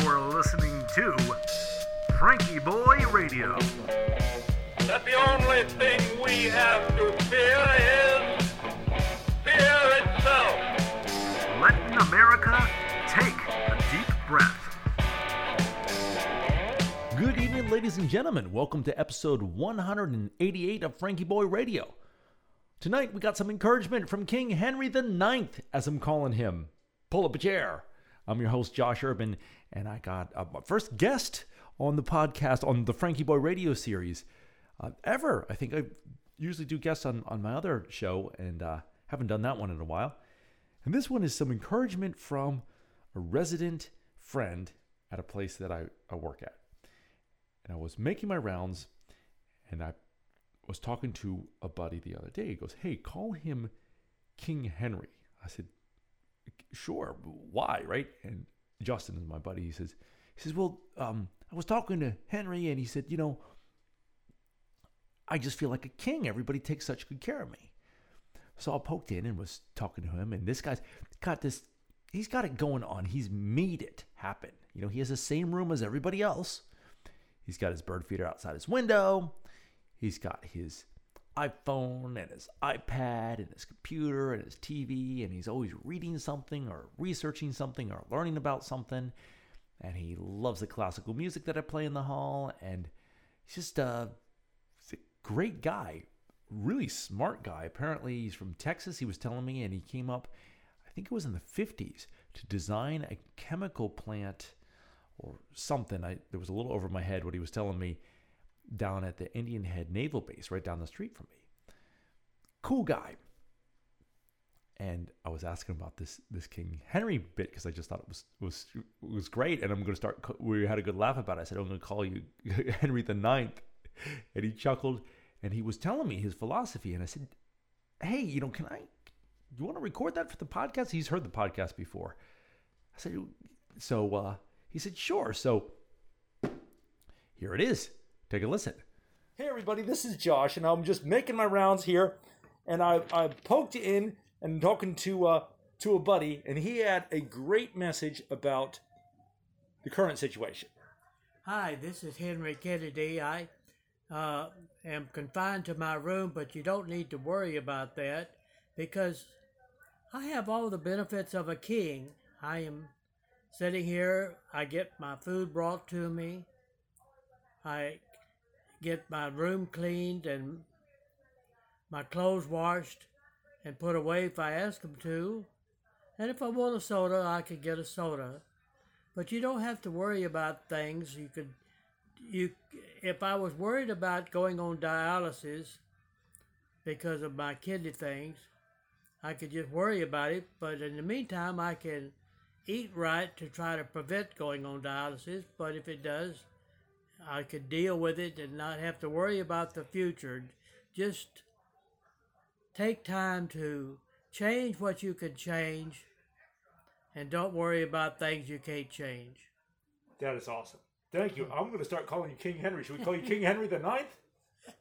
You're listening to FrankieBoi Radio. that the only thing we have to fear is fear itself. Letting America take a deep breath. Good evening, ladies and gentlemen. Welcome to episode 188 of FrankieBoi Radio. Tonight we got some encouragement from King Henry IX, as I'm calling him. Pull up a chair. I'm your host, Josh Urban, and I got uh, my first guest on the podcast on the FrankieBoi Radio series uh, ever. I think I usually do guests on, on my other show, and uh, haven't done that one in a while. And this one is some encouragement from a resident friend at a place that I, I work at. And I was making my rounds and I was talking to a buddy the other day. He goes, Hey, call him King Henry. I said, Sure, why? Right? And Justin is my buddy. He says, he says, Well, um, I was talking to Henry and he said, you know, I just feel like a king. Everybody takes such good care of me. So I poked in and was talking to him, and this guy's got this, he's got it going on. He's made it happen. You know, he has the same room as everybody else. He's got his bird feeder outside his window. He's got his iPhone and his iPad and his computer and his TV, and he's always reading something or researching something or learning about something. And he loves the classical music that I play in the hall, and he's just uh, he's a great guy, really smart guy. Apparently, he's from Texas. He was telling me, and he came up, I think it was in the 50s, to design a chemical plant or something. I there was a little over my head what he was telling me down at the Indian Head Naval Base, right down the street from me. Cool guy. And I was asking about this this King Henry bit because I just thought it was was was great, and I'm going to start. We had a good laugh about it. I said I'm going to call you Henry the Ninth, and he chuckled, and he was telling me his philosophy, and I said, "Hey, you know, can I? You want to record that for the podcast? He's heard the podcast before." I said, "So." uh He said, "Sure." So here it is. Take a listen. Hey everybody, this is Josh, and I'm just making my rounds here, and I I poked in and talking to uh to a buddy, and he had a great message about the current situation. Hi, this is Henry Kennedy. I uh, am confined to my room, but you don't need to worry about that because I have all the benefits of a king. I am sitting here, I get my food brought to me, I get my room cleaned and my clothes washed and put away if I ask them to. And if I want a soda, I could get a soda. But you don't have to worry about things. You could, you, if I was worried about going on dialysis because of my kidney things, I could just worry about it. But in the meantime, I can eat right to try to prevent going on dialysis. But if it does, I could deal with it and not have to worry about the future. Just take time to change what you can change and don't worry about things you can't change. That is awesome. Thank you. I'm going to start calling you King Henry. Should we call you King Henry the Ninth?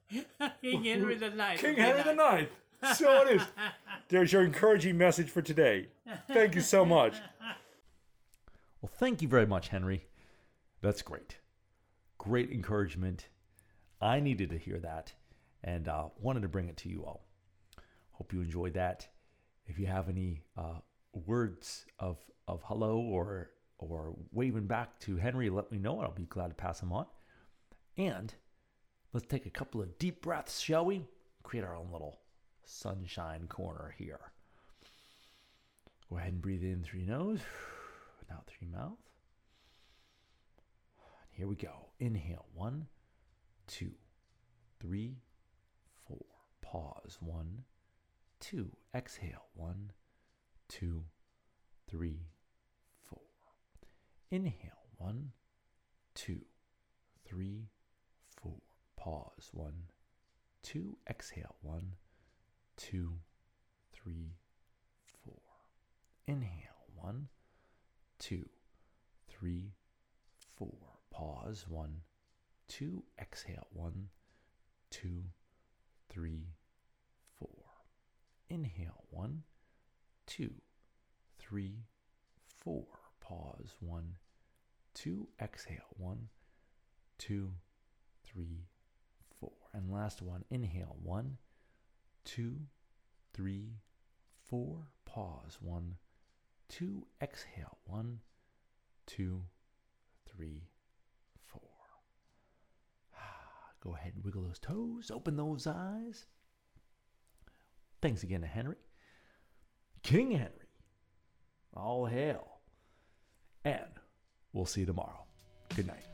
King Henry the Ninth. King Henry the. Ninth. So it is. There's your encouraging message for today. Thank you so much. Well, thank you very much, Henry. That's great. Great encouragement. I needed to hear that and uh, wanted to bring it to you all. Hope you enjoyed that. If you have any uh, words of, of hello or, or waving back to Henry, let me know. I'll be glad to pass them on. And let's take a couple of deep breaths, shall we? Create our own little sunshine corner here. Go ahead and breathe in through your nose, out through your mouth. Here we go. Inhale. One, two, three, four. Pause. One, two. Exhale. One, two, three, four. Inhale. One, two, three, four. Pause. One, two. Exhale. One, two, three, four. Inhale. One, two, three. Pause. One, two. Exhale. One, two, three, four. Inhale. One, two, three, four. Pause. One, two. Exhale. One, two, three, four. And last one. Inhale. One, two, three, four. Pause. One, two. Exhale. One, two, three, four. Go ahead and wiggle those toes, open those eyes. Thanks again to Henry. King Henry. All hail. And we'll see you tomorrow. Good night.